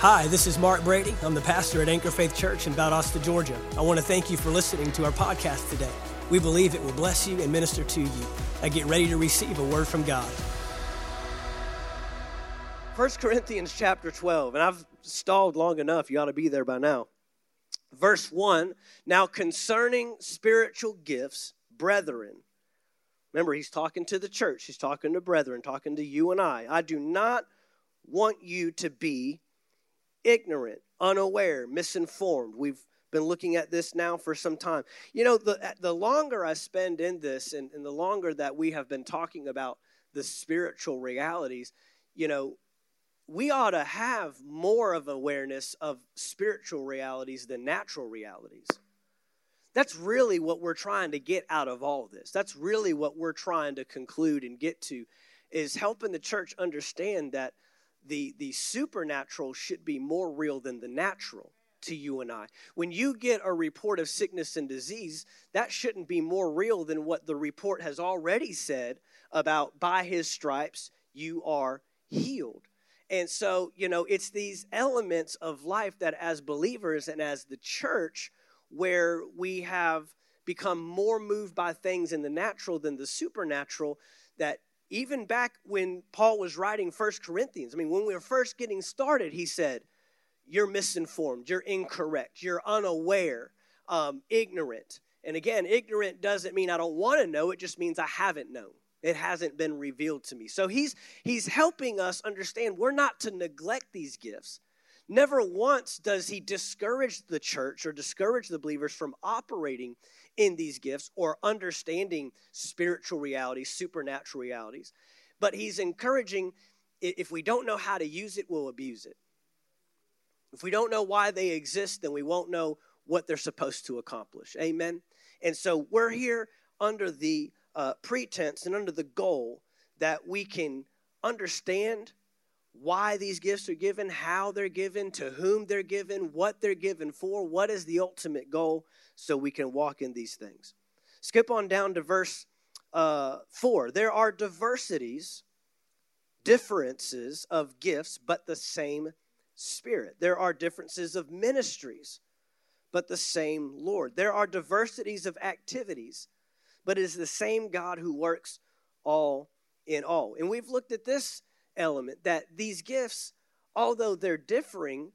Hi, this is Mark Brady. I'm the pastor at Anchor Faith Church in Valdosta, Georgia. I want to thank you for listening to our podcast today. We believe it will bless you and minister to you. I get ready to receive a word from God. 1 Corinthians chapter 12, and I've stalled long enough. You ought to be there by now. Verse 1 Now concerning spiritual gifts, brethren, remember, he's talking to the church, he's talking to brethren, talking to you and I. I do not want you to be ignorant, unaware, misinformed. We've been looking at this now for some time. You know, the, the longer I spend in this and, and the longer that we have been talking about the spiritual realities, you know, we ought to have more of awareness of spiritual realities than natural realities. That's really what we're trying to get out of all of this. That's really what we're trying to conclude and get to is helping the church understand that the, the supernatural should be more real than the natural to you and I. When you get a report of sickness and disease, that shouldn't be more real than what the report has already said about by his stripes you are healed. And so, you know, it's these elements of life that as believers and as the church where we have become more moved by things in the natural than the supernatural that even back when Paul was writing First Corinthians, I mean, when we were first getting started, he said, You're misinformed, you're incorrect, you're unaware, um, ignorant. And again, ignorant doesn't mean I don't want to know, it just means I haven't known. It hasn't been revealed to me. So he's he's helping us understand we're not to neglect these gifts. Never once does he discourage the church or discourage the believers from operating in these gifts or understanding spiritual realities, supernatural realities. But he's encouraging if we don't know how to use it, we'll abuse it. If we don't know why they exist, then we won't know what they're supposed to accomplish. Amen. And so we're here under the uh, pretense and under the goal that we can understand why these gifts are given, how they're given, to whom they're given, what they're given for, what is the ultimate goal, so we can walk in these things. Skip on down to verse uh, 4. There are diversities, differences of gifts, but the same Spirit. There are differences of ministries, but the same Lord. There are diversities of activities, but it is the same God who works all in all. And we've looked at this element that these gifts, although they're differing,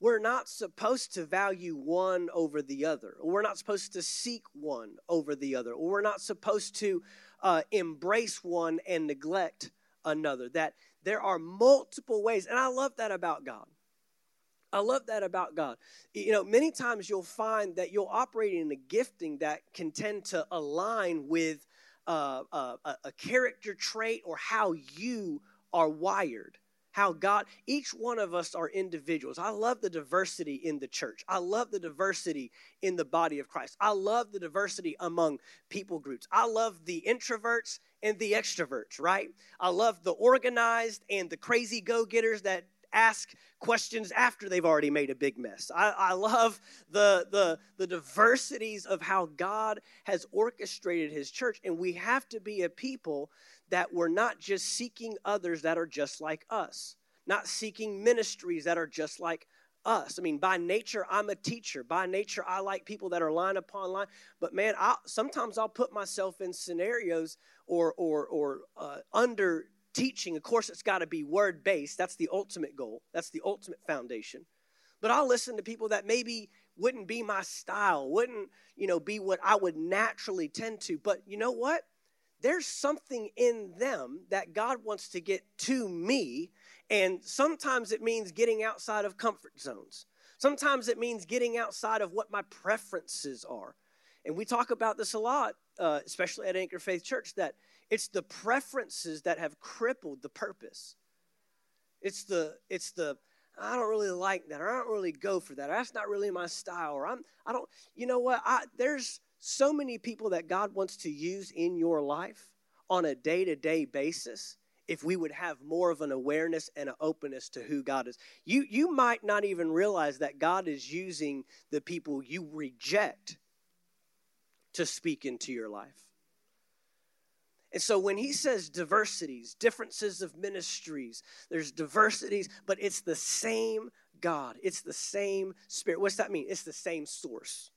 we're not supposed to value one over the other. We're not supposed to seek one over the other. We're not supposed to uh, embrace one and neglect another. That there are multiple ways. And I love that about God. I love that about God. You know, many times you'll find that you'll operate in a gifting that can tend to align with uh, uh, a character trait or how you are wired how God, each one of us are individuals. I love the diversity in the church. I love the diversity in the body of Christ. I love the diversity among people groups. I love the introverts and the extroverts, right? I love the organized and the crazy go getters that ask questions after they've already made a big mess. I, I, love the, the, the diversities of how God has orchestrated his church, and we have to be a people that we're not just seeking others that are just like us, not seeking ministries that are just like us. I mean, by nature, I'm a teacher. By nature, I like people that are line upon line. But man, I, sometimes I'll put myself in scenarios or or or uh, under teaching. Of course, it's got to be word based. That's the ultimate goal. That's the ultimate foundation. But I'll listen to people that maybe wouldn't be my style, wouldn't you know be what I would naturally tend to. But you know what? There's something in them that God wants to get to me. And sometimes it means getting outside of comfort zones. Sometimes it means getting outside of what my preferences are. And we talk about this a lot, uh, especially at Anchor Faith Church, that it's the preferences that have crippled the purpose. It's the, it's the, I don't really like that, or I don't really go for that, or that's not really my style, or I'm, I don't, you know what? I, there's, so many people that God wants to use in your life on a day to day basis if we would have more of an awareness and an openness to who God is. You, you might not even realize that God is using the people you reject to speak into your life. And so when he says diversities, differences of ministries, there's diversities, but it's the same God. It's the same spirit. What's that mean? It's the same source.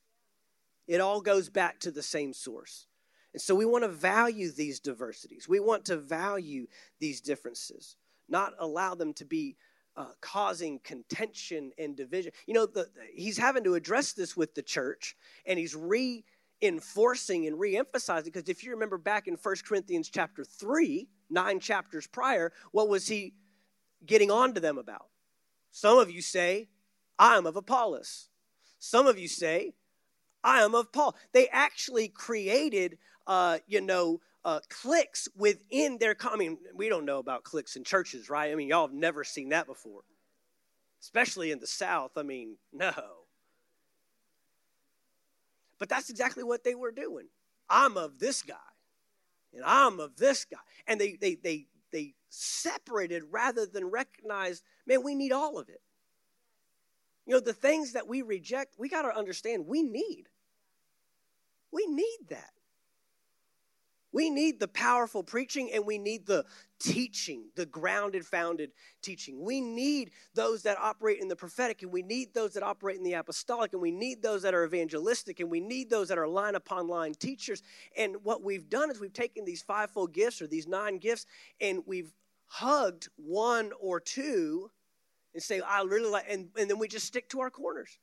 It all goes back to the same source. And so we want to value these diversities. We want to value these differences, not allow them to be uh, causing contention and division. You know, the, he's having to address this with the church, and he's reinforcing and re-emphasizing because if you remember back in 1 Corinthians chapter 3, nine chapters prior, what was he getting on to them about? Some of you say, I am of Apollos. Some of you say, I am of Paul. They actually created, uh, you know, uh, cliques within their. I mean, we don't know about cliques in churches, right? I mean, y'all have never seen that before, especially in the South. I mean, no. But that's exactly what they were doing. I'm of this guy, and I'm of this guy, and they they they they separated rather than recognized. Man, we need all of it. You know, the things that we reject, we got to understand we need. We need that. We need the powerful preaching and we need the teaching, the grounded, founded teaching. We need those that operate in the prophetic and we need those that operate in the apostolic and we need those that are evangelistic and we need those that are line upon line teachers. And what we've done is we've taken these fivefold gifts or these nine gifts and we've hugged one or two and say, I really like, and, and then we just stick to our corners.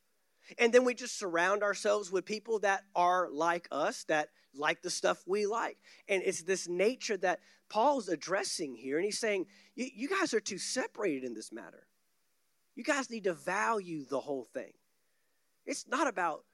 And then we just surround ourselves with people that are like us, that like the stuff we like. And it's this nature that Paul's addressing here. And he's saying, You guys are too separated in this matter. You guys need to value the whole thing. It's not about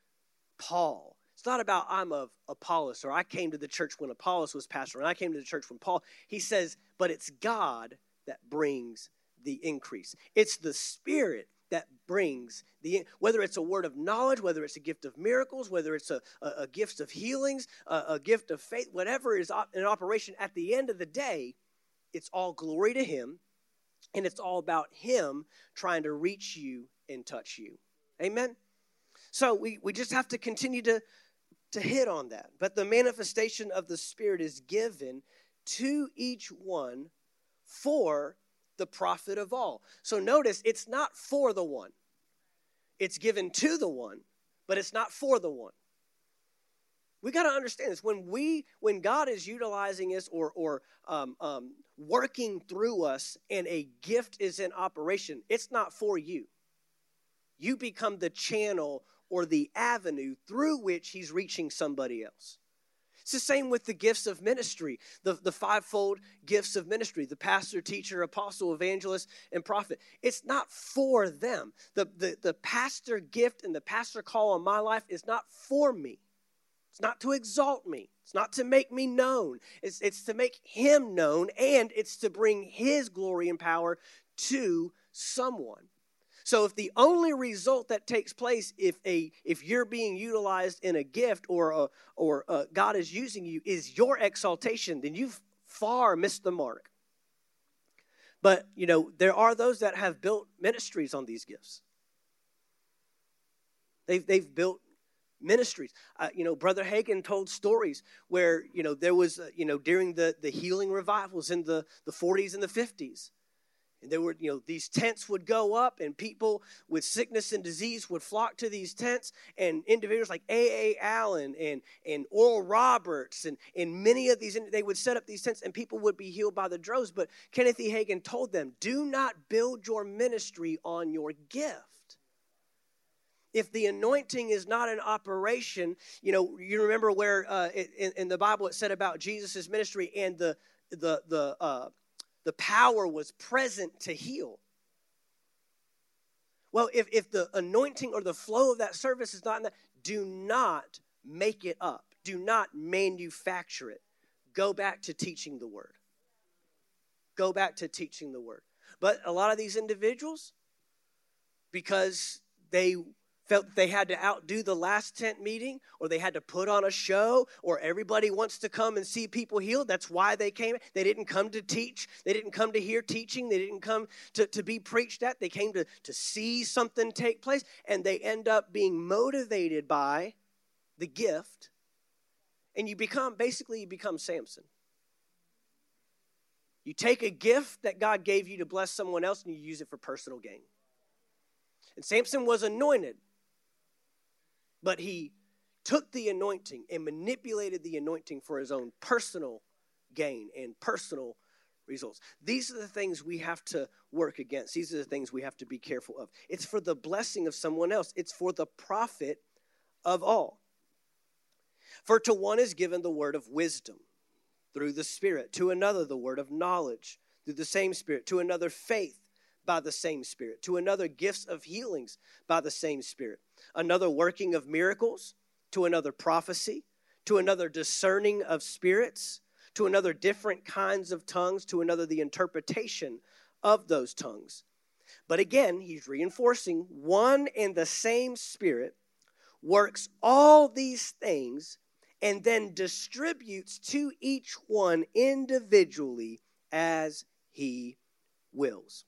Paul. It's not about I'm of Apollos or I came to the church when Apollos was pastor and I came to the church when Paul. He says, but it's God that brings the increase. It's the Spirit that brings the whether it's a word of knowledge whether it's a gift of miracles whether it's a, a, a gift of healings a, a, gift of faith whatever is in operation at the end of the day it's all glory to him and it's all about him trying to reach you and touch you. Amen? So we, we just have to continue to to hit on that. But the manifestation of the spirit is given to each one for the profit of all. So notice it's not for the one, it's given to the one, but it's not for the one. We got to understand this. When we, when God is utilizing us or or um, um, working through us, and a gift is in operation, it's not for you. You become the channel or the avenue through which He's reaching somebody else. It's the same with the gifts of ministry, the, the fivefold gifts of ministry the pastor, teacher, apostle, evangelist, and prophet. It's not for them. The, the, the pastor gift and the pastor call on my life is not for me. It's not to exalt me. It's not to make me known. It's, it's to make him known, and it's to bring his glory and power to someone. So if the only result that takes place if a if you're being utilized in a gift or a, or a, God is using you is your exaltation, then you've far missed the mark. But you know there are those that have built ministries on these gifts. They've they've built ministries. Uh, you know, Brother Hagin told stories where you know there was uh, you know during the the healing revivals in the the 40s and the 50s and there were, you know, these tents would go up, and people with sickness and disease would flock to these tents. And individuals like A.A. Allen and, and Oral Roberts and, and many of these, they would set up these tents, and people would be healed by the droves. But Kenneth E. Hagin told them, do not build your ministry on your gift if the anointing is not an operation, you know, you remember where uh, in, in, the Bible it said about Jesus' ministry and the the the uh, the power was present to heal. Well, if, if the anointing or the flow of that service is not in that, do not make it up. Do not manufacture it. Go back to teaching the word. Go back to teaching the word. But a lot of these individuals, because they felt they had to outdo the last tent meeting or they had to put on a show or everybody wants to come and see people healed. That's why they came. They didn't come to teach, they didn't come to hear teaching, they didn't come to, to be preached at. They came to, to see something take place and they end up being motivated by the gift. And you become basically, you become Samson. You take a gift that God gave you to bless someone else and you use it for personal gain. And Samson was anointed, but he took the anointing and manipulated the anointing for his own personal gain and personal results. These are the things we have to work against. These are the things we have to be careful of. It's for the blessing of someone else, it's for the profit of all. For to one is given the word of wisdom through the Spirit, to another, the word of knowledge through the same Spirit, to another, faith by the same Spirit, to another, gifts of healings by the same Spirit, another, working of miracles, to another, prophecy, to another, discerning of spirits to another different kinds of tongues, to another the interpretation of those tongues. But again, he's reinforcing one and the same Spirit works all these things and then distributes to each one individually as he wills.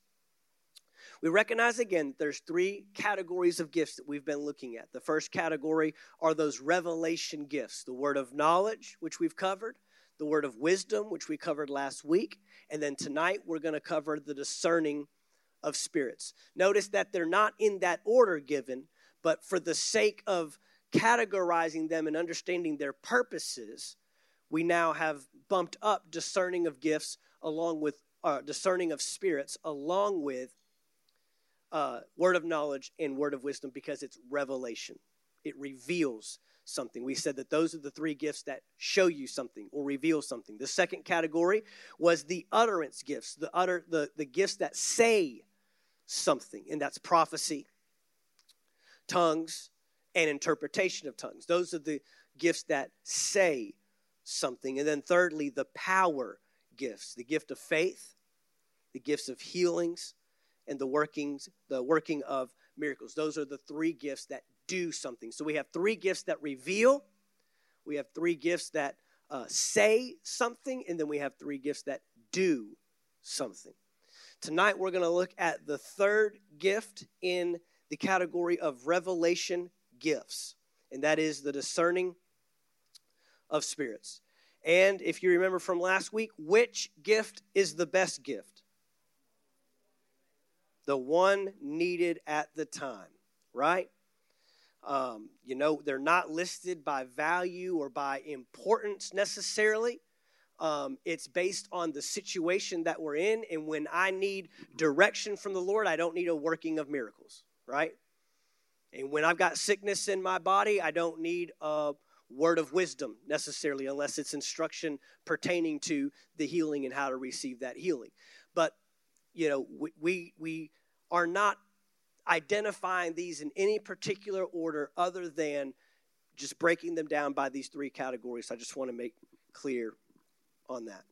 We recognize again that there's three categories of gifts that we've been looking at. The first category are those revelation gifts, the word of knowledge, which we've covered, the word of wisdom, which we covered last week. And then tonight we're going to cover the discerning of spirits. Notice that they're not in that order given, but for the sake of categorizing them and understanding their purposes, we now have bumped up discerning of gifts along with uh, discerning of spirits along with uh, word of knowledge and word of wisdom because it's revelation. It reveals something. We said that those are the three gifts that show you something or reveal something. The second category was the utterance gifts, the utter the, the gifts that say something, and that's prophecy, tongues, and interpretation of tongues. Those are the gifts that say something. And then thirdly, the power gifts, the gift of faith, the gifts of healings, and the workings, the working of miracles. Those are the three gifts that do something. So we have three gifts that reveal, we have three gifts that uh, say something, and then we have three gifts that do something. Tonight we're going to look at the third gift in the category of revelation gifts, and that is the discerning of spirits. And if you remember from last week, which gift is the best gift? The one needed at the time, right? Um, you know, they're not listed by value or by importance necessarily. Um, it's based on the situation that we're in. And when I need direction from the Lord, I don't need a working of miracles, right? And when I've got sickness in my body, I don't need a word of wisdom necessarily, unless it's instruction pertaining to the healing and how to receive that healing. You know, we, we are not identifying these in any particular order other than just breaking them down by these three categories. I just want to make clear on that.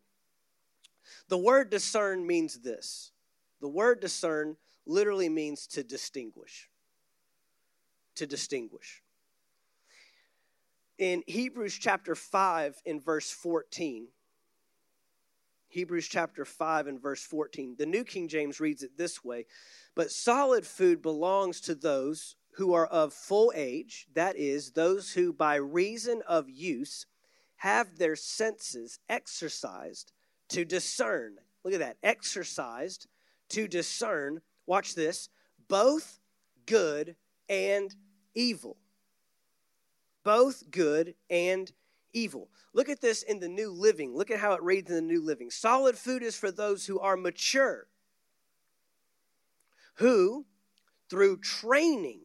The word discern means this the word discern literally means to distinguish. To distinguish. In Hebrews chapter 5, in verse 14, Hebrews chapter 5 and verse 14. The New King James reads it this way But solid food belongs to those who are of full age, that is, those who by reason of use have their senses exercised to discern. Look at that, exercised to discern, watch this, both good and evil. Both good and evil. Look at this in the New Living. Look at how it reads in the New Living. Solid food is for those who are mature, who, through training,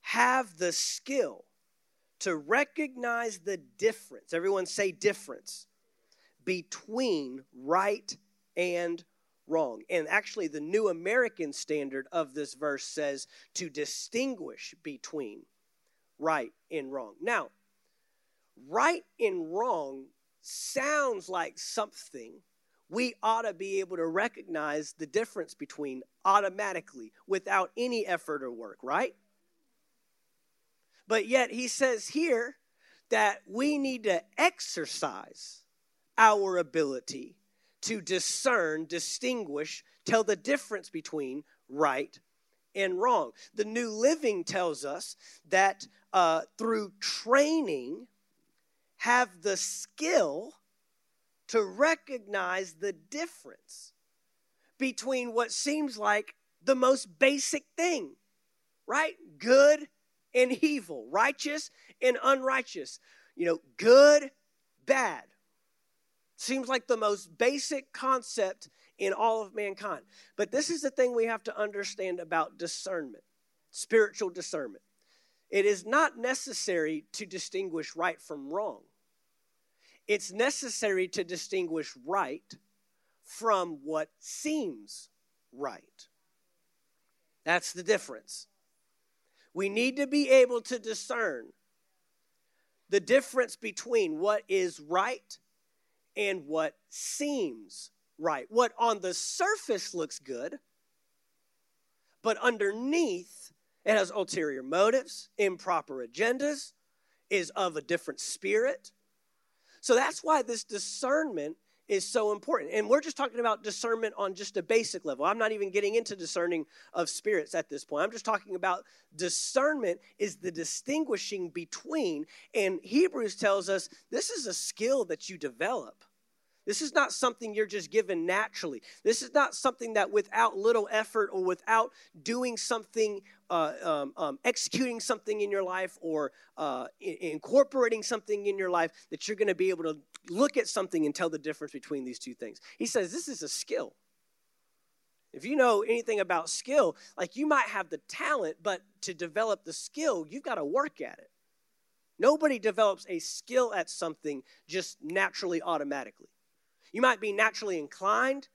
have the skill to recognize the difference. Everyone say difference between right and wrong. And actually, the New American Standard of this verse says to distinguish between right and wrong. Now, right and wrong sounds like something we ought to be able to recognize the difference between automatically without any effort or work, right? But yet he says here that we need to exercise our ability to discern, distinguish, tell the difference between right and wrong. The New Living tells us that uh, through training, have the skill to recognize the difference between what seems like the most basic thing, right? Good and evil, righteous and unrighteous. You know, good, bad. Seems like the most basic concept in all of mankind. But this is the thing we have to understand about discernment, spiritual discernment. It is not necessary to distinguish right from wrong. It's necessary to distinguish right from what seems right. That's the difference. We need to be able to discern the difference between what is right and what seems right. What on the surface looks good, but underneath it has ulterior motives, improper agendas, is of a different spirit. So that's why this discernment is so important. And we're just talking about discernment on just a basic level. I'm not even getting into discerning of spirits at this point. I'm just talking about discernment is the distinguishing between. And Hebrews tells us this is a skill that you develop. This is not something you're just given naturally. This is not something that without little effort or without doing something, uh, um, um, executing something in your life or uh, incorporating something in your life, that you're going to be able to look at something and tell the difference between these two things. He says this is a skill. If you know anything about skill, like you might have the talent, but to develop the skill, you've got to work at it. Nobody develops a skill at something just naturally, automatically. You might be naturally inclined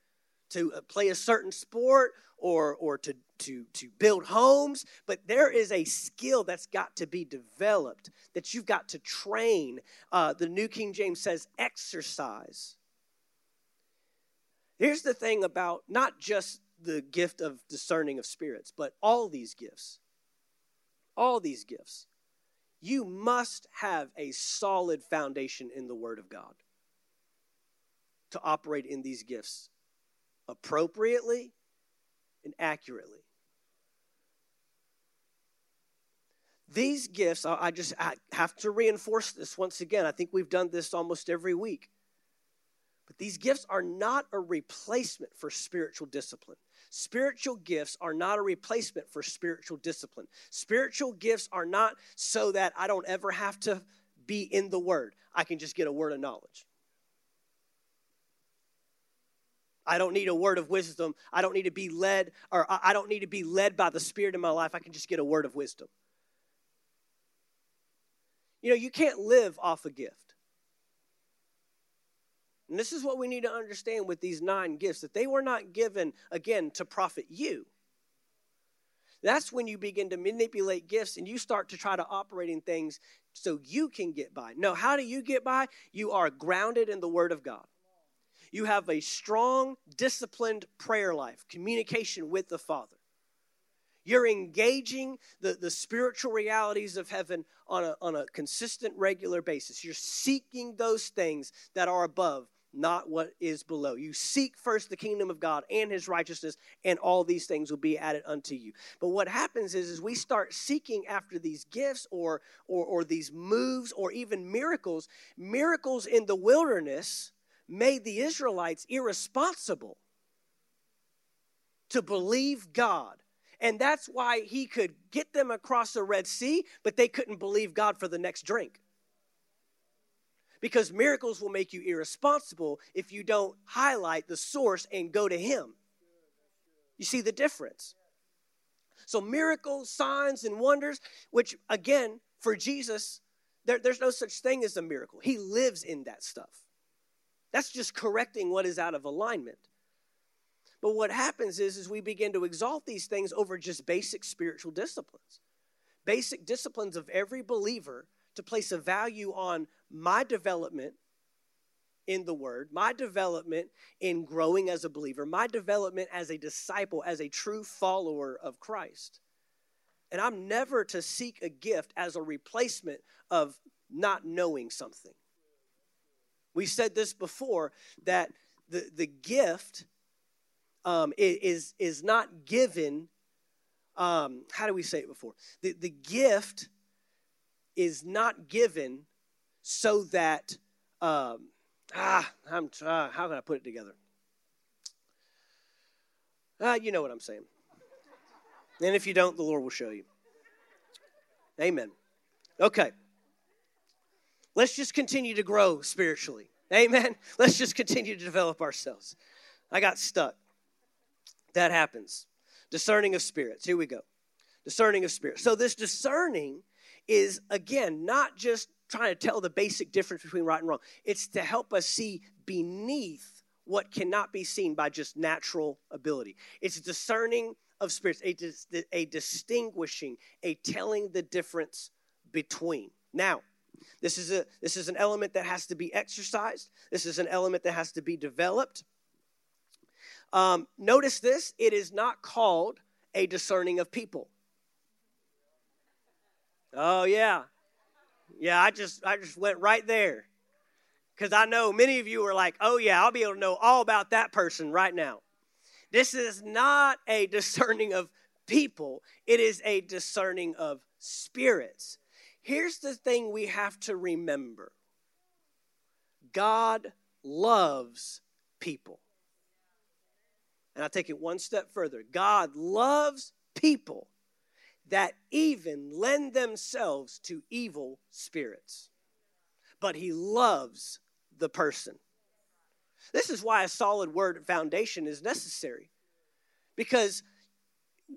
to uh, play a certain sport or, or to, to, to build homes, but there is a skill that's got to be developed, that you've got to train. Uh, the New King James says exercise. Here's the thing about not just the gift of discerning of spirits, but all these gifts. All these gifts. You must have a solid foundation in the Word of God to operate in these gifts appropriately and accurately. These gifts, I just I have to reinforce this once again. I think we've done this almost every week. But these gifts are not a replacement for spiritual discipline. Spiritual gifts are not a replacement for spiritual discipline. Spiritual gifts are not so that I don't ever have to be in the Word. I can just get a word of knowledge. I don't need a word of wisdom. I don't need to be led, or I don't need to be led by the Spirit in my life. I can just get a word of wisdom. You know, you can't live off a gift. And this is what we need to understand with these nine gifts that they were not given, again, to profit you. That's when you begin to manipulate gifts and you start to try to operate in things so you can get by. No, how do you get by? You are grounded in the Word of God you have a strong, disciplined prayer life, communication with the Father. You're engaging the, the spiritual realities of heaven on a, on a consistent, regular basis. You're seeking those things that are above, not what is below. You seek first the kingdom of God and his righteousness, and all these things will be added unto you. But what happens is, is we start seeking after these gifts or, or, or these moves or even miracles. Miracles in the wilderness made the Israelites irresponsible to believe God. And that's why he could get them across the Red Sea, but they couldn't believe God for the next drink. Because miracles will make you irresponsible if you don't highlight the source and go to Him. You see the difference? So, miracles, signs, and wonders, which again, for Jesus, there, there's no such thing as a miracle. He lives in that stuff. That's just correcting what is out of alignment. But what happens is, is we begin to exalt these things over just basic spiritual disciplines. Basic disciplines of every believer to place a value on my development in the word, my development in growing as a believer, my development as a disciple, as a true follower of Christ. And I'm never to seek a gift as a replacement of not knowing something. We said this before that the, the gift um, is, is not given. Um, how do we say it before? The, the gift is not given so that, um, ah, I'm uh, how can I put it together? Ah, you know what I'm saying. And if you don't, the Lord will show you. Amen. Okay. Let's just continue to grow spiritually. Amen. Let's just continue to develop ourselves. I got stuck. That happens. Discerning of spirits. Here we go. Discerning of spirits. So, this discerning is, again, not just trying to tell the basic difference between right and wrong, it's to help us see beneath what cannot be seen by just natural ability. It's discerning of spirits, a, dis- a distinguishing, a telling the difference between. Now, this is, a, this is an element that has to be exercised. This is an element that has to be developed. Um, notice this it is not called a discerning of people. Oh, yeah. Yeah, I just I just went right there. Because I know many of you are like, oh yeah, I'll be able to know all about that person right now. This is not a discerning of people, it is a discerning of spirits. Here's the thing we have to remember God loves people. And I'll take it one step further God loves people that even lend themselves to evil spirits. But he loves the person. This is why a solid word foundation is necessary. Because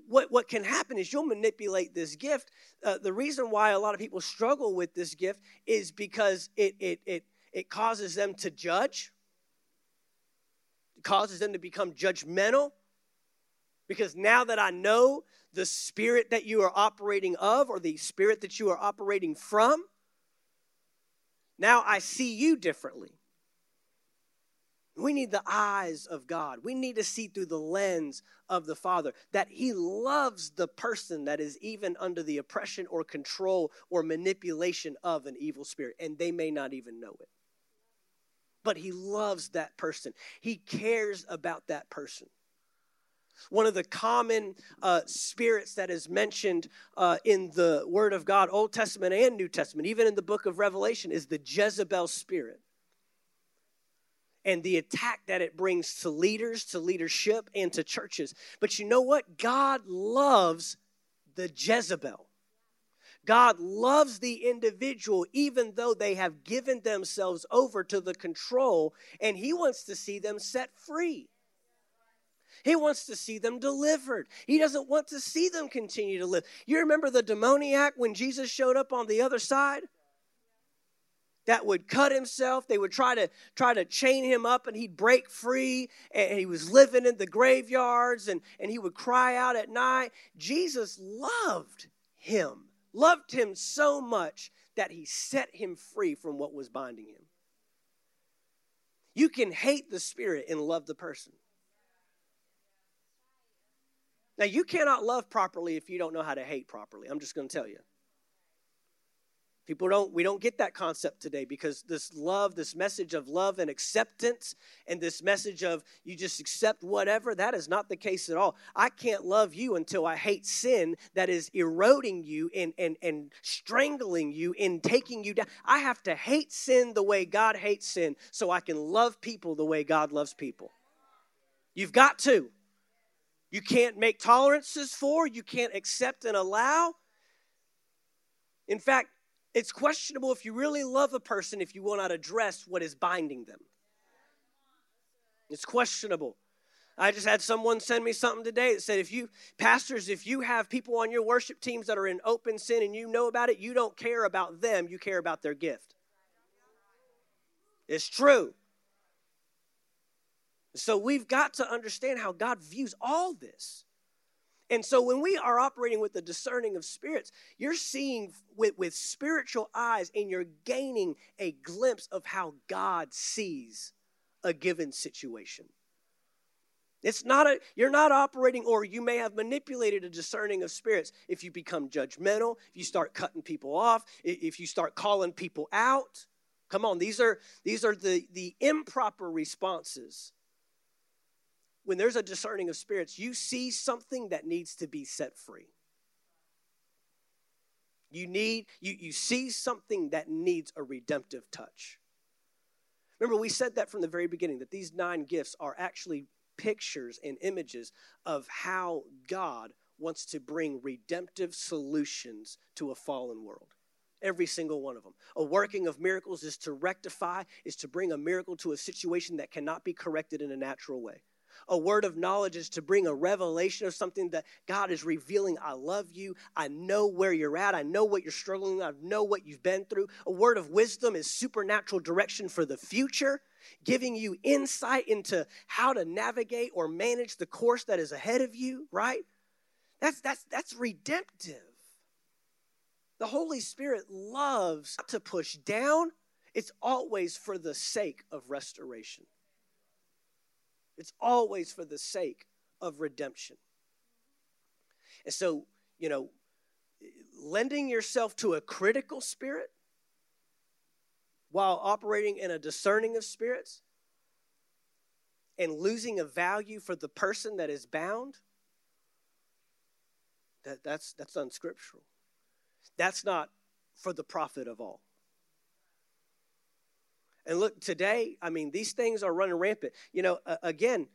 what, what can happen is you'll manipulate this gift. Uh, the reason why a lot of people struggle with this gift is because it, it, it, it causes them to judge, causes them to become judgmental. Because now that I know the spirit that you are operating of or the spirit that you are operating from, now I see you differently. We need the eyes of God. We need to see through the lens of the Father that He loves the person that is even under the oppression or control or manipulation of an evil spirit, and they may not even know it. But He loves that person, He cares about that person. One of the common uh, spirits that is mentioned uh, in the Word of God, Old Testament and New Testament, even in the book of Revelation, is the Jezebel spirit and the attack that it brings to leaders, to leadership, and to churches. But you know what? God loves the Jezebel. God loves the individual even though they have given themselves over to the control, and He wants to see them set free. He wants to see them delivered. He doesn't want to see them continue to live. You remember the demoniac when Jesus showed up on the other side? that would cut himself. They would try to try to chain him up and he'd break free. And he was living in the graveyards and, and he would cry out at night. Jesus loved him, loved him so much that he set him free from what was binding him. You can hate the spirit and love the person. Now, you cannot love properly if you don't know how to hate properly. I'm just going to tell you. People don't, we don't get that concept today because this love, this message of love and acceptance, and this message of you just accept whatever, that is not the case at all. I can't love you until I hate sin that is eroding you and, and, and strangling you and taking you down. I have to hate sin the way God hates sin so I can love people the way God loves people. You've got to. You can't make tolerances for, you can't accept and allow. In fact, it's questionable if you really love a person if you will not address what is binding them. It's questionable. I just had someone send me something today that said if you, pastors, if you have people on your worship teams that are in open sin and you know about it, you don't care about them, you care about their gift. It's true. So we've got to understand how God views all this. And so when we are operating with the discerning of spirits, you're seeing with, with spiritual eyes and you're gaining a glimpse of how God sees a given situation. It's not a, you're not operating, or you may have manipulated a discerning of spirits if you become judgmental, if you start cutting people off, if you start calling people out. Come on, these are these are the, the improper responses when there's a discerning of spirits, you see something that needs to be set free. You need, you, you see something that needs a redemptive touch. Remember, we said that from the very beginning that these nine gifts are actually pictures and images of how God wants to bring redemptive solutions to a fallen world. Every single one of them. A working of miracles is to rectify, is to bring a miracle to a situation that cannot be corrected in a natural way. A word of knowledge is to bring a revelation of something that God is revealing. I love you. I know where you're at. I know what you're struggling. I know what you've been through. A word of wisdom is supernatural direction for the future, giving you insight into how to navigate or manage the course that is ahead of you, right? That's, that's, that's redemptive. The Holy Spirit loves to push down, it's always for the sake of restoration. It's always for the sake of redemption. And so, you know, lending yourself to a critical spirit while operating in a discerning of spirits and losing a value for the person that is bound that, that's that's unscriptural that's not for the profit of all and look, today, I mean, these things are running rampant. You know, uh, again,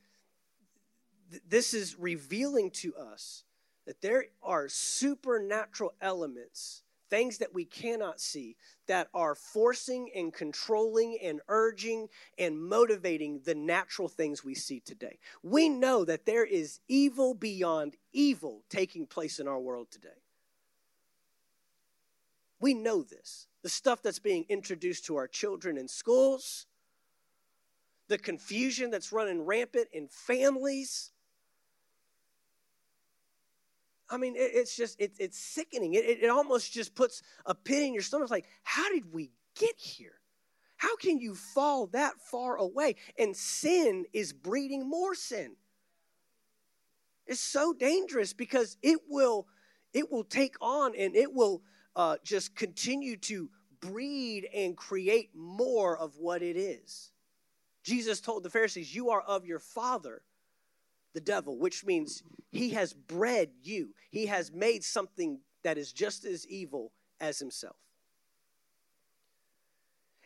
th- this is revealing to us that there are supernatural elements, things that we cannot see, that are forcing and controlling and urging and motivating the natural things we see today. We know that there is evil beyond evil taking place in our world today. We know this the stuff that's being introduced to our children in schools, the confusion that's running rampant in families. I mean, it's just, it, it's sickening. It, it almost just puts a pit in your stomach. It's like, how did we get here? How can you fall that far away? And sin is breeding more sin. It's so dangerous because it will, it will take on and it will uh, just continue to breed and create more of what it is. Jesus told the Pharisees, You are of your father, the devil, which means he has bred you. He has made something that is just as evil as himself.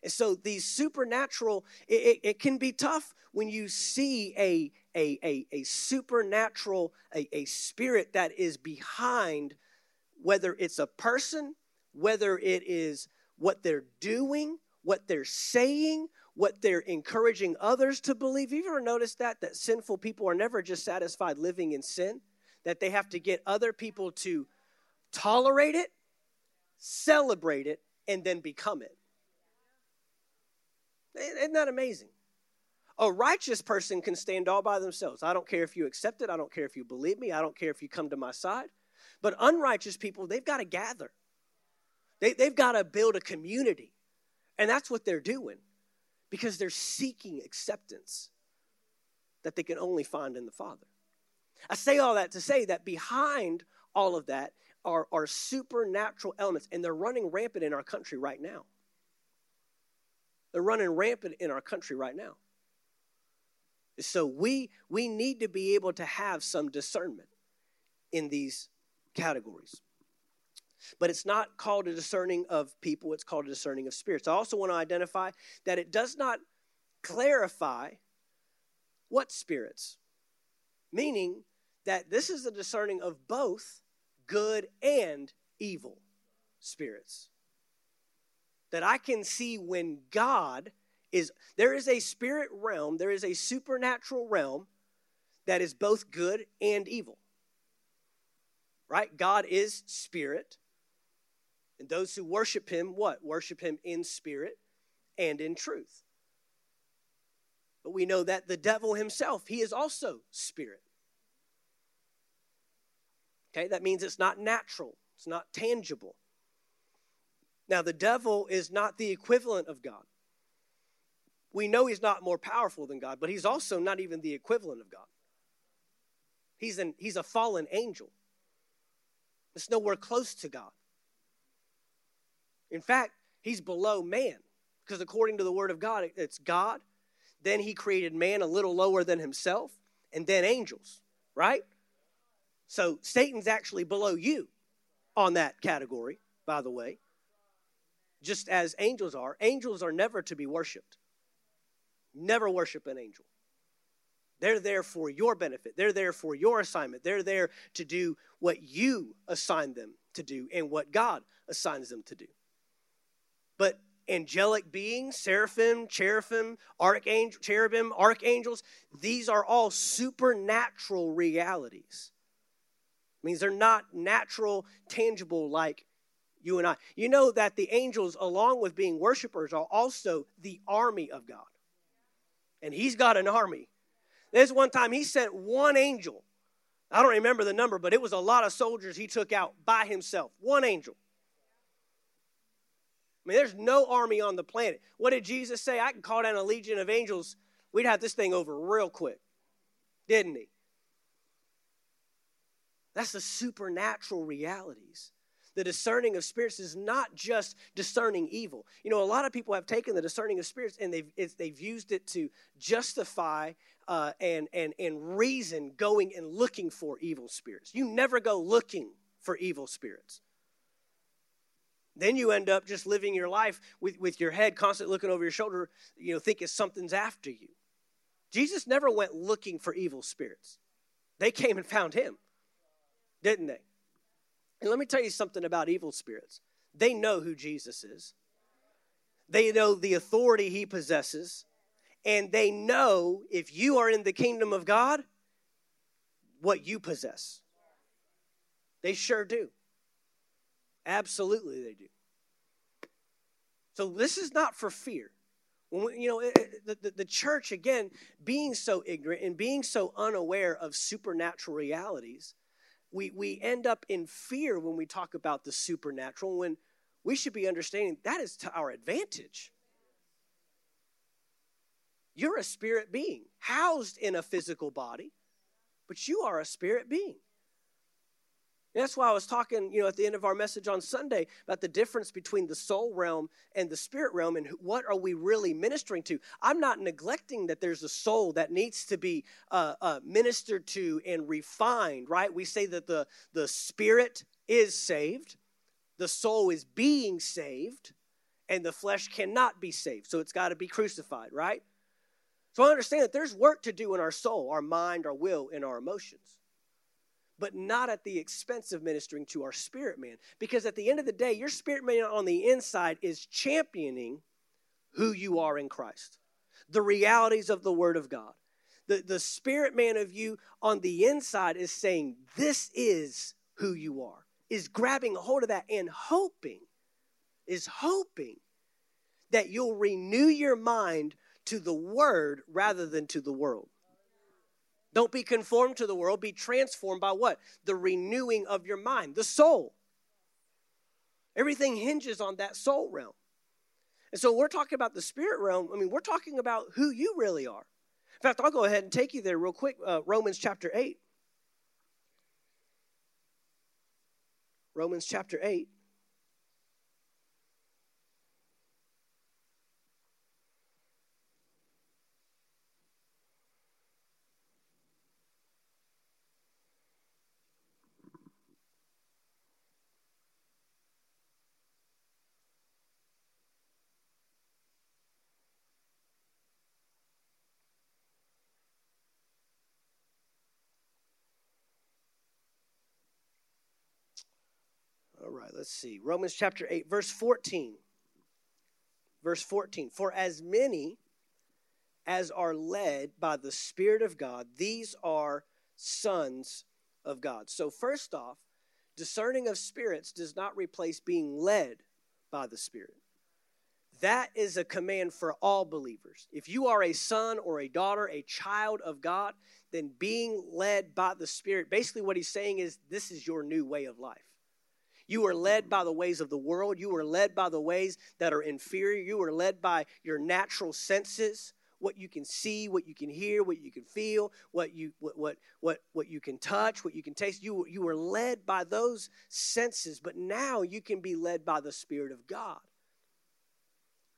And so these supernatural, it, it, it, can be tough when you see a, a, a, a supernatural, a, a spirit that is behind, whether it's a person whether it is what they're doing, what they're saying, what they're encouraging others to believe. Have you ever noticed that? That sinful people are never just satisfied living in sin, that they have to get other people to tolerate it, celebrate it, and then become it. Isn't that amazing? A righteous person can stand all by themselves. I don't care if you accept it. I don't care if you believe me. I don't care if you come to my side. But unrighteous people, they've got to gather. They, they've got to build a community. And that's what they're doing because they're seeking acceptance that they can only find in the Father. I say all that to say that behind all of that are, are supernatural elements, and they're running rampant in our country right now. They're running rampant in our country right now. So we we need to be able to have some discernment in these categories. But it's not called a discerning of people, it's called a discerning of spirits. I also want to identify that it does not clarify what spirits, meaning that this is a discerning of both good and evil spirits. That I can see when God is, there is a spirit realm, there is a supernatural realm that is both good and evil. Right? God is spirit. And those who worship him, what? Worship him in spirit and in truth. But we know that the devil himself, he is also spirit. Okay, that means it's not natural, it's not tangible. Now, the devil is not the equivalent of God. We know he's not more powerful than God, but he's also not even the equivalent of God. He's, an, he's a fallen angel. It's nowhere close to God. In fact, he's below man because according to the word of God, it's God. Then he created man a little lower than himself, and then angels, right? So Satan's actually below you on that category, by the way, just as angels are. Angels are never to be worshiped. Never worship an angel. They're there for your benefit. They're there for your assignment. They're there to do what you assign them to do and what God assigns them to do. But angelic beings, seraphim, cherubim, archangel, cherubim, archangels, these are all supernatural realities. It means they're not natural, tangible like you and I. You know that the angels, along with being worshipers, are also the army of God. And he's got an army. There's one time he sent one angel. I don't remember the number, but it was a lot of soldiers he took out by himself. One angel. I mean, there's no army on the planet. What did Jesus say? I can call down a legion of angels. We'd have this thing over real quick. Didn't he? That's the supernatural realities. The discerning of spirits is not just discerning evil. You know, a lot of people have taken the discerning of spirits and they've, they've used it to justify uh, and, and, and reason going and looking for evil spirits. You never go looking for evil spirits. Then you end up just living your life with, with your head constantly looking over your shoulder, you know, thinking something's after you. Jesus never went looking for evil spirits. They came and found him, didn't they? And let me tell you something about evil spirits. They know who Jesus is, they know the authority he possesses, and they know if you are in the kingdom of God, what you possess. They sure do. Absolutely, they do. So this is not for fear. When we, you know, the, the, the church, again, being so ignorant and being so unaware of supernatural realities, we, we end up in fear when we talk about the supernatural when we should be understanding that is to our advantage. You're a spirit being, housed in a physical body, but you are a spirit being. And that's why I was talking, you know, at the end of our message on Sunday about the difference between the soul realm and the spirit realm and what are we really ministering to. I'm not neglecting that there's a soul that needs to be uh, uh, ministered to and refined, right? We say that the, the spirit is saved, the soul is being saved, and the flesh cannot be saved. So it's got to be crucified, right? So I understand that there's work to do in our soul, our mind, our will, and our emotions but not at the expense of ministering to our spirit man. Because at the end of the day, your spirit man on the inside is championing who you are in Christ, the realities of the Word of God. The, the spirit man of you on the inside is saying, This is who you are, is grabbing a hold of that and hoping, is hoping that you'll renew your mind to the Word rather than to the world. Don't be conformed to the world, be transformed by what? The renewing of your mind, the soul. Everything hinges on that soul realm. And so we're talking about the spirit realm. I mean, we're talking about who you really are. In fact, I'll go ahead and take you there real quick. Uh, Romans chapter 8. Romans chapter 8. Right, let's see. Romans chapter 8, verse 14. Verse 14. For as many as are led by the Spirit of God, these are sons of God. So, first off, discerning of spirits does not replace being led by the Spirit. That is a command for all believers. If you are a son or a daughter, a child of God, then being led by the Spirit, basically what he's saying is this is your new way of life. You are led by the ways of the world. You are led by the ways that are inferior. You are led by your natural senses, what you can see, what you can hear, what you can feel, what you what what what, what you can touch, what you can taste. You you are led by those senses, but now you can be led by the Spirit of God.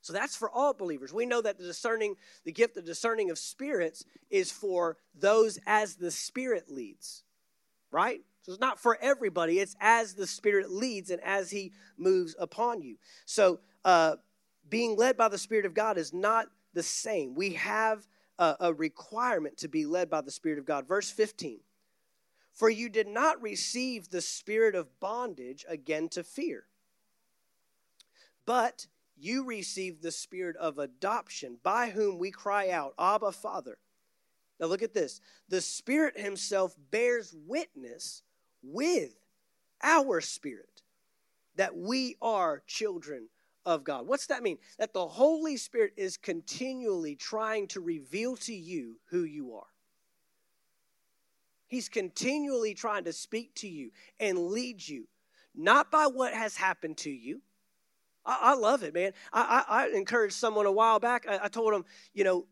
So that's for all believers. We know that the discerning, the gift of discerning of spirits is for those as the Spirit leads, right? So it's not for everybody, it's as the Spirit leads and as He moves upon you. So uh, being led by the Spirit of God is not the same. We have a, a requirement to be led by the Spirit of God. Verse 15 For you did not receive the spirit of bondage again to fear, but you received the spirit of adoption, by whom we cry out, Abba, Father. Now look at this. The Spirit Himself bears witness with our spirit that we are children of God. What's that mean? That the Holy Spirit is continually trying to reveal to you who you are. He's continually trying to speak to you and lead you, not by what has happened to you. I, I love it, man. I, I, I, encouraged someone a while back. I, I told them, you know,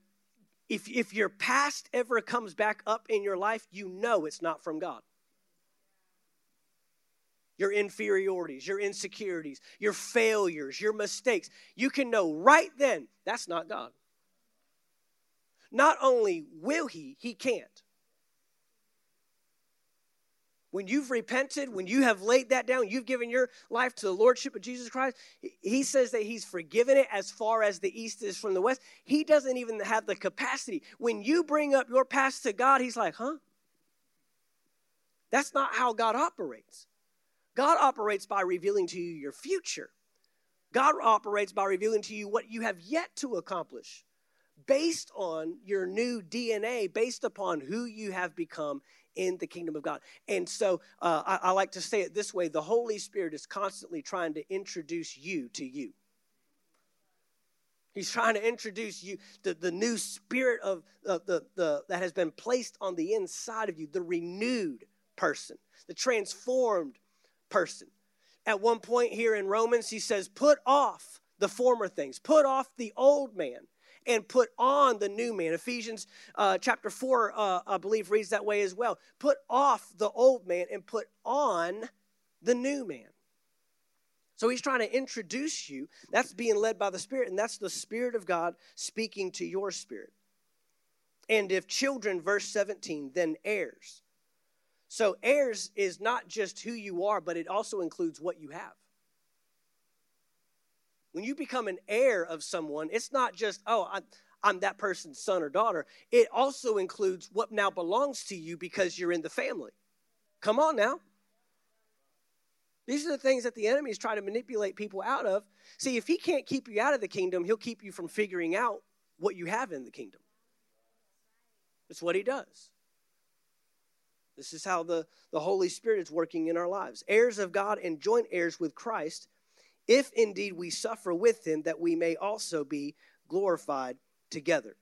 if, if your past ever comes back up in your life, you know it's not from God your inferiorities, your insecurities, your failures, your mistakes, you can know right then that's not God. Not only will He, He can't. When you've repented, when you have laid that down, you've given your life to the Lordship of Jesus Christ, He says that He's forgiven it as far as the East is from the West. He doesn't even have the capacity. When you bring up your past to God, He's like, huh? That's not how God operates. God operates by revealing to you your future. God operates by revealing to you what you have yet to accomplish based on your new DNA, based upon who you have become in the kingdom of God. And so uh, I, I like to say it this way the Holy Spirit is constantly trying to introduce you to you. He's trying to introduce you to the new spirit of uh, the, the that has been placed on the inside of you, the renewed person, the transformed person. At one point here in Romans, he says, Put off the former things, put off the old man, and put on the new man. Ephesians uh, chapter 4, uh, I believe, reads that way as well. Put off the old man and put on the new man. So he's trying to introduce you. That's being led by the Spirit, and that's the Spirit of God speaking to your spirit. And if children, verse 17, then heirs so, heirs is not just who you are, but it also includes what you have. When you become an heir of someone, it's not just, oh, I'm, I'm that person's son or daughter. It also includes what now belongs to you because you're in the family. Come on now. These are the things that the enemy is trying to manipulate people out of. See, if he can't keep you out of the kingdom, he'll keep you from figuring out what you have in the kingdom. That's what he does. This is how the, the Holy Spirit is working in our lives. Heirs of God and joint heirs with Christ, if indeed we suffer with him, that we may also be glorified together.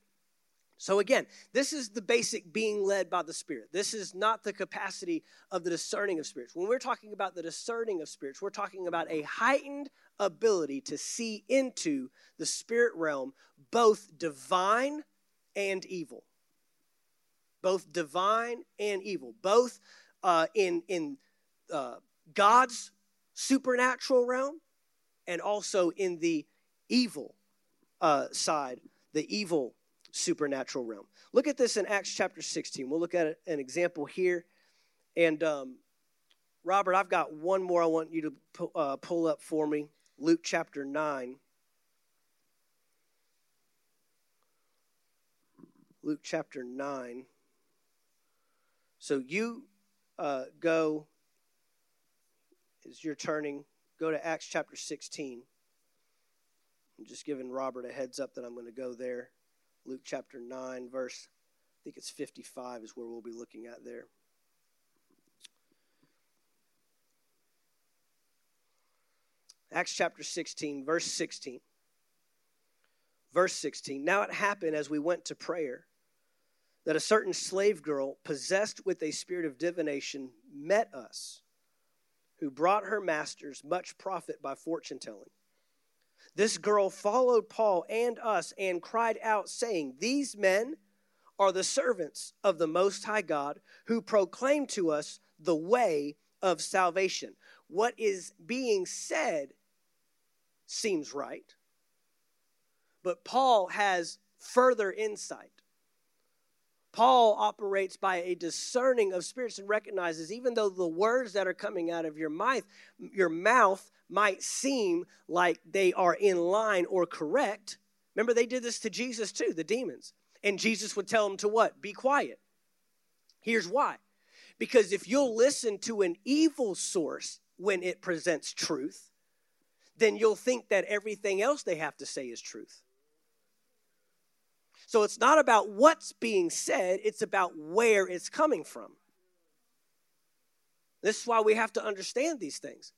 So, again, this is the basic being led by the Spirit. This is not the capacity of the discerning of spirits. When we're talking about the discerning of spirits, we're talking about a heightened ability to see into the spirit realm, both divine and evil both divine and evil, both uh, in, in uh, God's supernatural realm and also in the evil uh, side, the evil supernatural realm. Look at this in Acts chapter 16. We'll look at an example here. And um, Robert, I've got one more I want you to pu- uh, pull up for me Luke chapter 9. Luke chapter 9. So you uh, go, as you're turning, go to Acts chapter 16. I'm just giving Robert a heads up that I'm going to go there. Luke chapter 9, verse, I think it's 55 is where we'll be looking at there. Acts chapter 16, verse 16. Verse 16. Now it happened as we went to prayer that a certain slave girl, possessed with a spirit of divination, met us, who brought her masters much profit by fortune telling. This girl followed Paul and us and cried out, saying, These men are the servants of the Most High God who proclaim to us the way of salvation. What is being said seems right, but Paul has further insight. Paul operates by a discerning of spirits and recognizes even though the words that are coming out of your mouth, your mouth might seem like they are in line or correct, Remember, they did this to Jesus too, the demons. And Jesus would tell them to what? Be quiet. Here's why. Because if you'll listen to an evil source when it presents truth, then you'll think that everything else they have to say is truth. So it's not about what's being said, it's about where it's coming from. This is why we have to understand these things.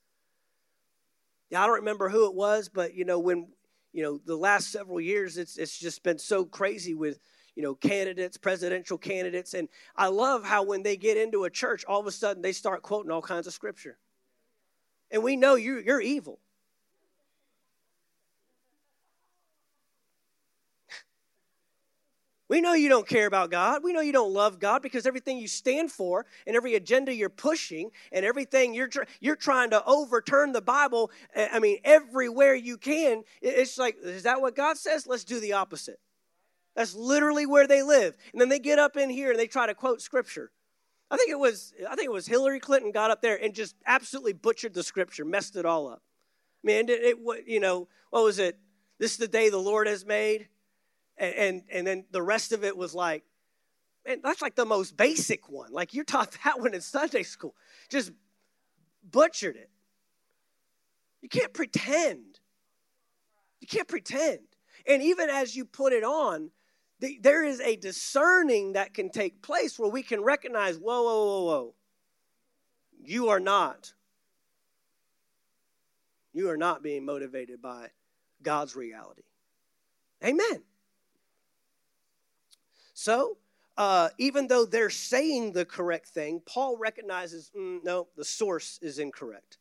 Yeah, I don't remember who it was, but you know, when you know, the last several years it's it's just been so crazy with you know, candidates, presidential candidates. And I love how when they get into a church, all of a sudden they start quoting all kinds of scripture. And we know you, you're evil. We know you don't care about God. We know you don't love God because everything you stand for and every agenda you're pushing and everything you're tr- you're trying to overturn the Bible. Eh, I mean, everywhere you can, it's like, is that what God says? Let's do the opposite. That's literally where they live. And then they get up in here and they try to quote scripture. I think it was I think it was Hillary Clinton got up there and just absolutely butchered the scripture, messed it all up. Man, it, it you know what was it? This is the day the Lord has made, and and, and then the rest of it was like, man, that's like the most basic one. Like you taught that one in Sunday school, just butchered it. You can't pretend. You can't pretend. And even as you put it on, there is a discerning that can take place where we can recognize whoa, whoa, whoa, whoa. You are not. You are not being motivated by God's reality. Amen. So, uh, even though they're saying the correct thing, Paul recognizes mm, no, the source is incorrect.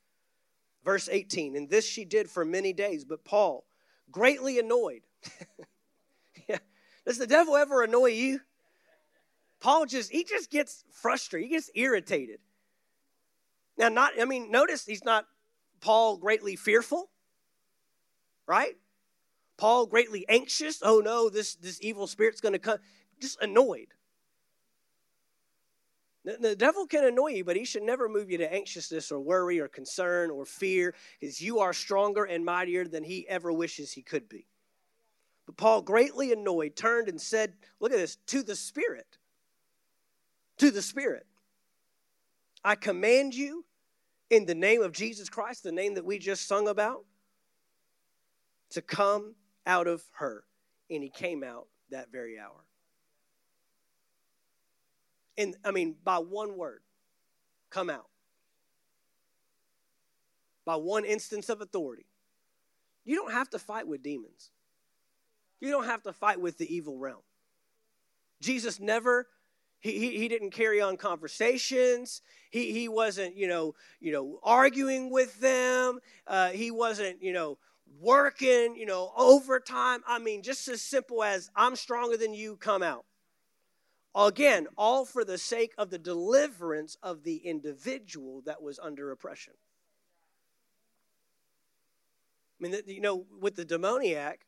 Verse 18, and this she did for many days, but Paul, greatly annoyed, Does the devil ever annoy you? Paul just, he just gets frustrated. He gets irritated. Now, not, I mean, notice he's not Paul greatly fearful, right? Paul greatly anxious. Oh no, this, this evil spirit's going to come. Just annoyed. The, devil can annoy you, but he should never move you to anxiousness or worry or concern or fear because you are stronger and mightier than he ever wishes he could be. But Paul, greatly annoyed, turned and said, Look at this, to the Spirit. To the Spirit. I command you in the name of Jesus Christ, the name that we just sung about, to come out of her. And he came out that very hour. I mean, by one word, come out. By one instance of authority. You don't have to fight with demons. You don't have to fight with the evil realm. Jesus never he, he, he, didn't carry on conversations. He, he wasn't, you know, you know, arguing with them. Uh, he wasn't, you know, working, you know, overtime. I mean, just as simple as I'm stronger than you, come out. Again, all for the sake of the deliverance of the individual that was under oppression. I mean, you know, with the demoniac,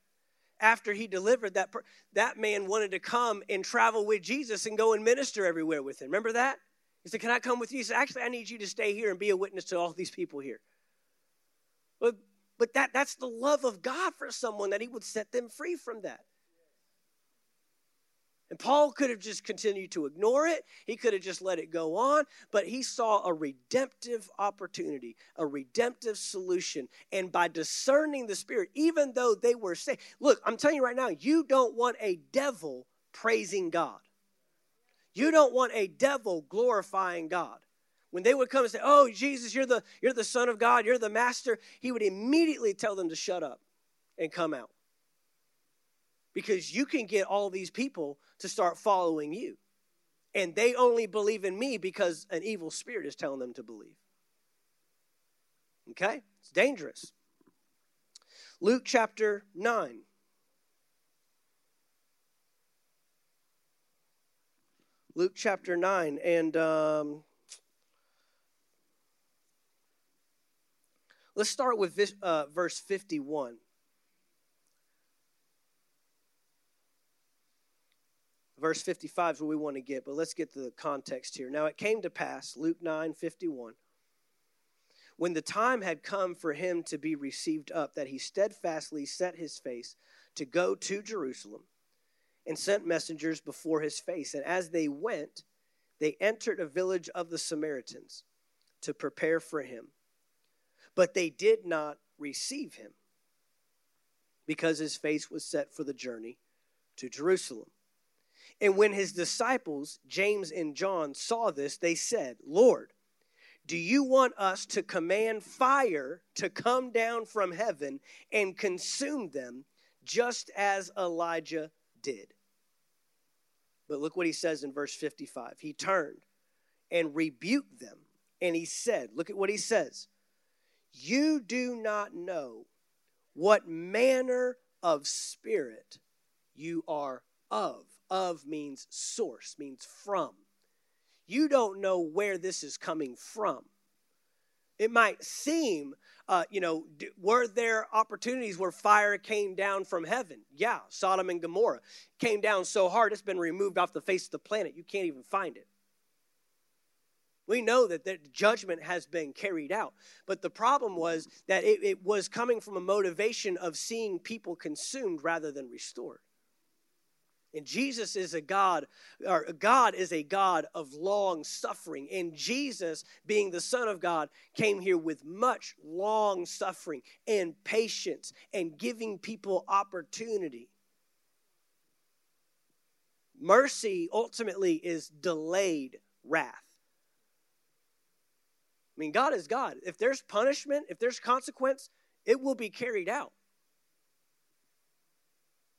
after he delivered that that man wanted to come and travel with Jesus and go and minister everywhere with him. Remember that? He said, "Can I come with you?" He said, "Actually, I need you to stay here and be a witness to all these people here." But but that that's the love of God for someone that he would set them free from that. And Paul could have just continued to ignore it. He could have just let it go on, but he saw a redemptive opportunity, a redemptive solution. And by discerning the Spirit, even though they were saved, look, I'm telling you right now, you don't want a devil praising God. You don't want a devil glorifying God. When they would come and say, "Oh, Jesus, you're the you're the son of God, you're the master," he would immediately tell them to shut up and come out because you can get all these people to start following you. And they only believe in me because an evil spirit is telling them to believe. Okay? It's dangerous. Luke chapter 9. Luke chapter 9. And um, let's start with this, uh, verse 51. Verse 55 is what we want to get, but let's get the context here. Now it came to pass, Luke 9 51, when the time had come for him to be received up, that he steadfastly set his face to go to Jerusalem and sent messengers before his face. And as they went, they entered a village of the Samaritans to prepare for him. But they did not receive him because his face was set for the journey to Jerusalem. And when his disciples, James and John, saw this, they said, Lord, do you want us to command fire to come down from heaven and consume them just as Elijah did? But look what he says in verse 55. He turned and rebuked them, and he said, Look at what he says. You do not know what manner of spirit you are of. Of means source, means from. You don't know where this is coming from. It might seem, uh, you know, were there opportunities where fire came down from heaven? Yeah, Sodom and Gomorrah came down so hard it's been removed off the face of the planet. You can't even find it. We know that the judgment has been carried out. But the problem was that it, it was coming from a motivation of seeing people consumed rather than restored. And Jesus is a God, or God is a God of long suffering. And Jesus, being the Son of God, came here with much long suffering and patience and giving people opportunity. Mercy ultimately is delayed wrath. I mean, God is God. If there's punishment, if there's consequence, it will be carried out.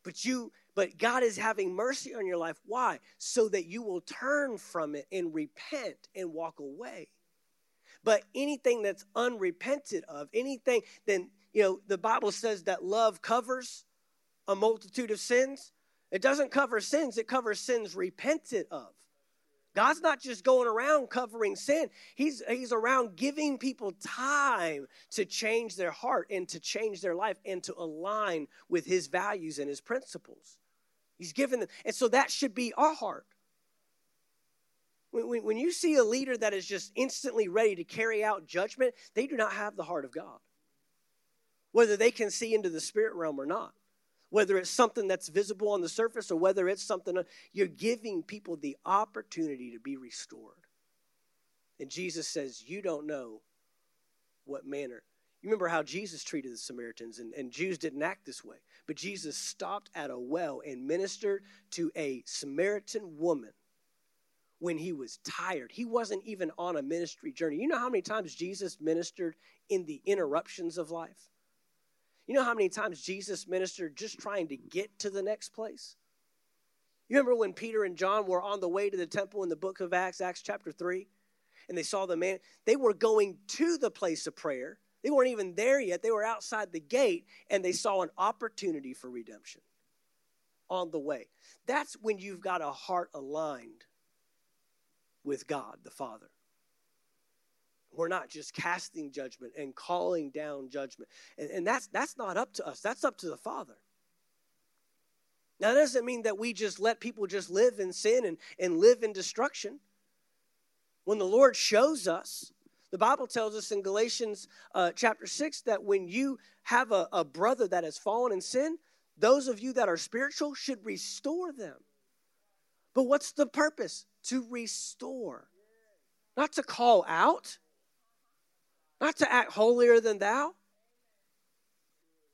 But you but God is having mercy on your life. Why? So that you will turn from it and repent and walk away. But anything that's unrepented of, anything, then, you know, the Bible says that love covers a multitude of sins. It doesn't cover sins, it covers sins repented of. God's not just going around covering sin. He's, he's around giving people time to change their heart and to change their life and to align with his values and his principles. He's given them. And so that should be our heart. When, when, when you see a leader that is just instantly ready to carry out judgment, they do not have the heart of God. Whether they can see into the spirit realm or not, whether it's something that's visible on the surface or whether it's something, you're giving people the opportunity to be restored. And Jesus says, You don't know what manner. You remember how Jesus treated the Samaritans, and, and Jews didn't act this way. But Jesus stopped at a well and ministered to a Samaritan woman when he was tired. He wasn't even on a ministry journey. You know how many times Jesus ministered in the interruptions of life? You know how many times Jesus ministered just trying to get to the next place? You remember when Peter and John were on the way to the temple in the book of Acts, Acts chapter 3, and they saw the man? They were going to the place of prayer they weren't even there yet. They were outside the gate and they saw an opportunity for redemption on the way. That's when you've got a heart aligned with God the Father. We're not just casting judgment and calling down judgment. And, and that's, that's not up to us, that's up to the Father. Now, that doesn't mean that we just let people just live in sin and, and live in destruction. When the Lord shows us the Bible tells us in Galatians uh, chapter 6 that when you have a, a brother that has fallen in sin, those of you that are spiritual should restore them. But what's the purpose? To restore, not to call out, not to act holier than thou.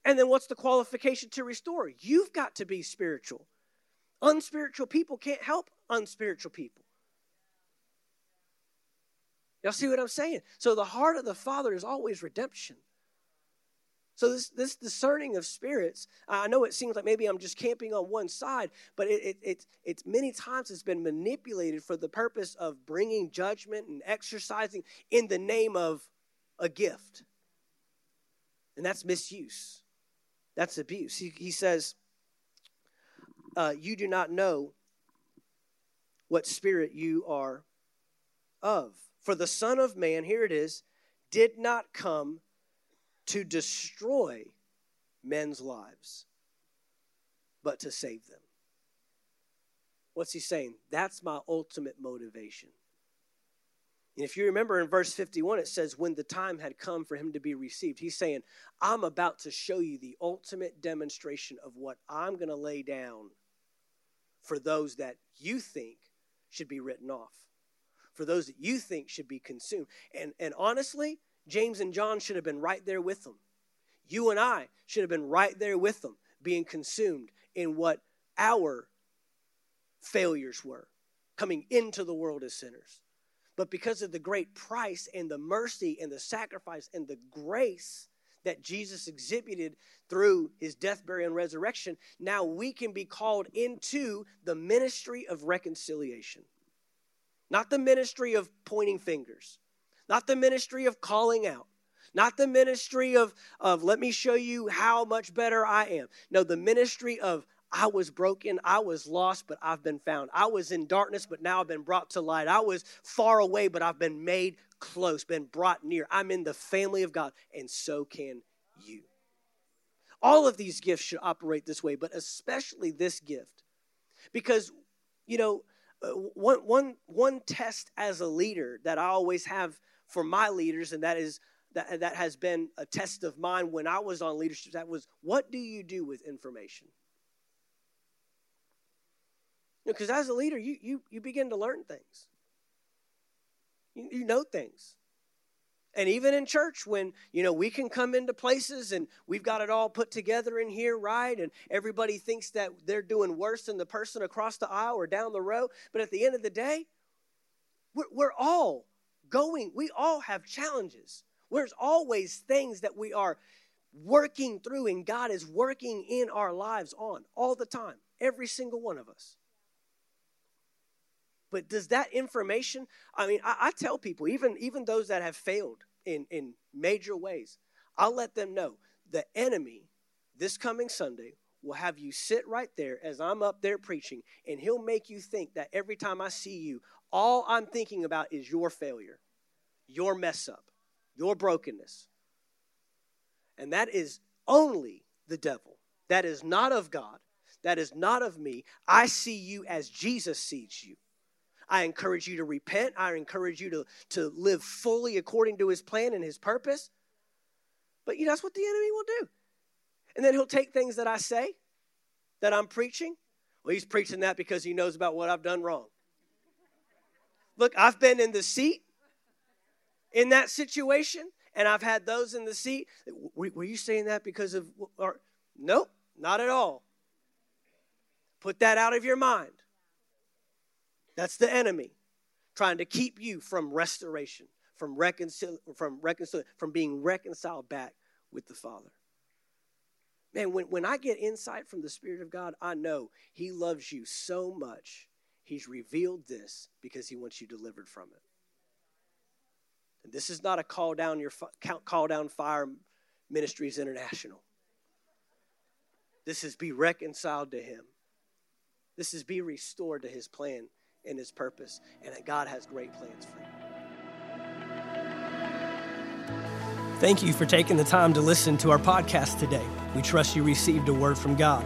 And then what's the qualification to restore? You've got to be spiritual. Unspiritual people can't help unspiritual people. Y'all see what I'm saying? So the heart of the Father is always redemption. So this this discerning of spirits, I know it seems like maybe I'm just camping on one side, but it, it, it, it's many times it's been manipulated for the purpose of bringing judgment and exercising in the name of a gift. And that's misuse. That's abuse. He, he says, uh, You do not know what spirit you are of. For the Son of Man, here it is, did not come to destroy men's lives, but to save them. What's he saying? That's my ultimate motivation. And if you remember in verse 51, it says, When the time had come for him to be received, he's saying, I'm about to show you the ultimate demonstration of what I'm going to lay down for those that you think should be written off, for those that you think should be consumed. And, and honestly, James and John should have been right there with them. You and I should have been right there with them, being consumed in what our failures were, coming into the world as sinners. But because of the great price and the mercy and the sacrifice and the grace that Jesus exhibited through his death, burial, and resurrection, now we can be called into the ministry of reconciliation. Not the ministry of pointing fingers, not the ministry of calling out, not the ministry of, of let me show you how much better I am. No, the ministry of I was broken, I was lost, but I've been found. I was in darkness, but now I've been brought to light. I was far away, but I've been made close, been brought near. I'm in the family of God, and so can you. All of these gifts should operate this way, but especially this gift. Because, you know, one, one, one test as a leader that I always have for my leaders, and that is that, that has been a test of mine when I was on leadership, that was what do you do with information? Because you know, as a leader, you, you, you begin to learn things. You, you know things. And even in church, when, you know, we can come into places and we've got it all put together in here, right? And everybody thinks that they're doing worse than the person across the aisle or down the row. But at the end of the day, we're, we're all going, we all have challenges. There's always things that we are working through and God is working in our lives on all the time, every single one of us. But does that information, I mean, I, I, tell people, even, even those that have failed in, in major ways, I'll let them know the enemy this coming Sunday will have you sit right there as I'm up there preaching, and he'll make you think that every time I see you, all I'm thinking about is your failure, your mess up, your brokenness. And that is only the devil. That is not of God. That is not of me. I see you as Jesus sees you. I encourage you to repent. I encourage you to, to live fully according to his plan and his purpose. But you know, that's what the enemy will do. And then he'll take things that I say, that I'm preaching. Well, he's preaching that because he knows about what I've done wrong. Look, I've been in the seat in that situation, and I've had those in the seat. Were, you saying that because of, or, nope, not at all. Put that out of your mind. That's the enemy trying to keep you from restoration, from reconcil- from reconcil- from being reconciled back with the Father. Man, when, when I get insight from the Spirit of God, I know He loves you so much. He's revealed this because He wants you delivered from it. And this is not a call down your call down fire ministries international. This is be reconciled to Him. This is be restored to His plan in his purpose, and that God has great plans for you. Thank you for taking the time to listen to our podcast today. We trust you received a word from God.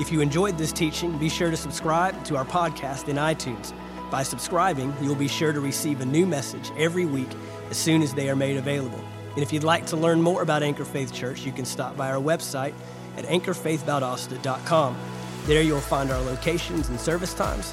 If you enjoyed this teaching, be sure to subscribe to our podcast in iTunes. By subscribing, you'll be sure to receive a new message every week as soon as they are made available. And if you'd like to learn more about Anchor Faith Church, you can stop by our website at anchorfaithvaldosta.com. There you'll find our locations and service times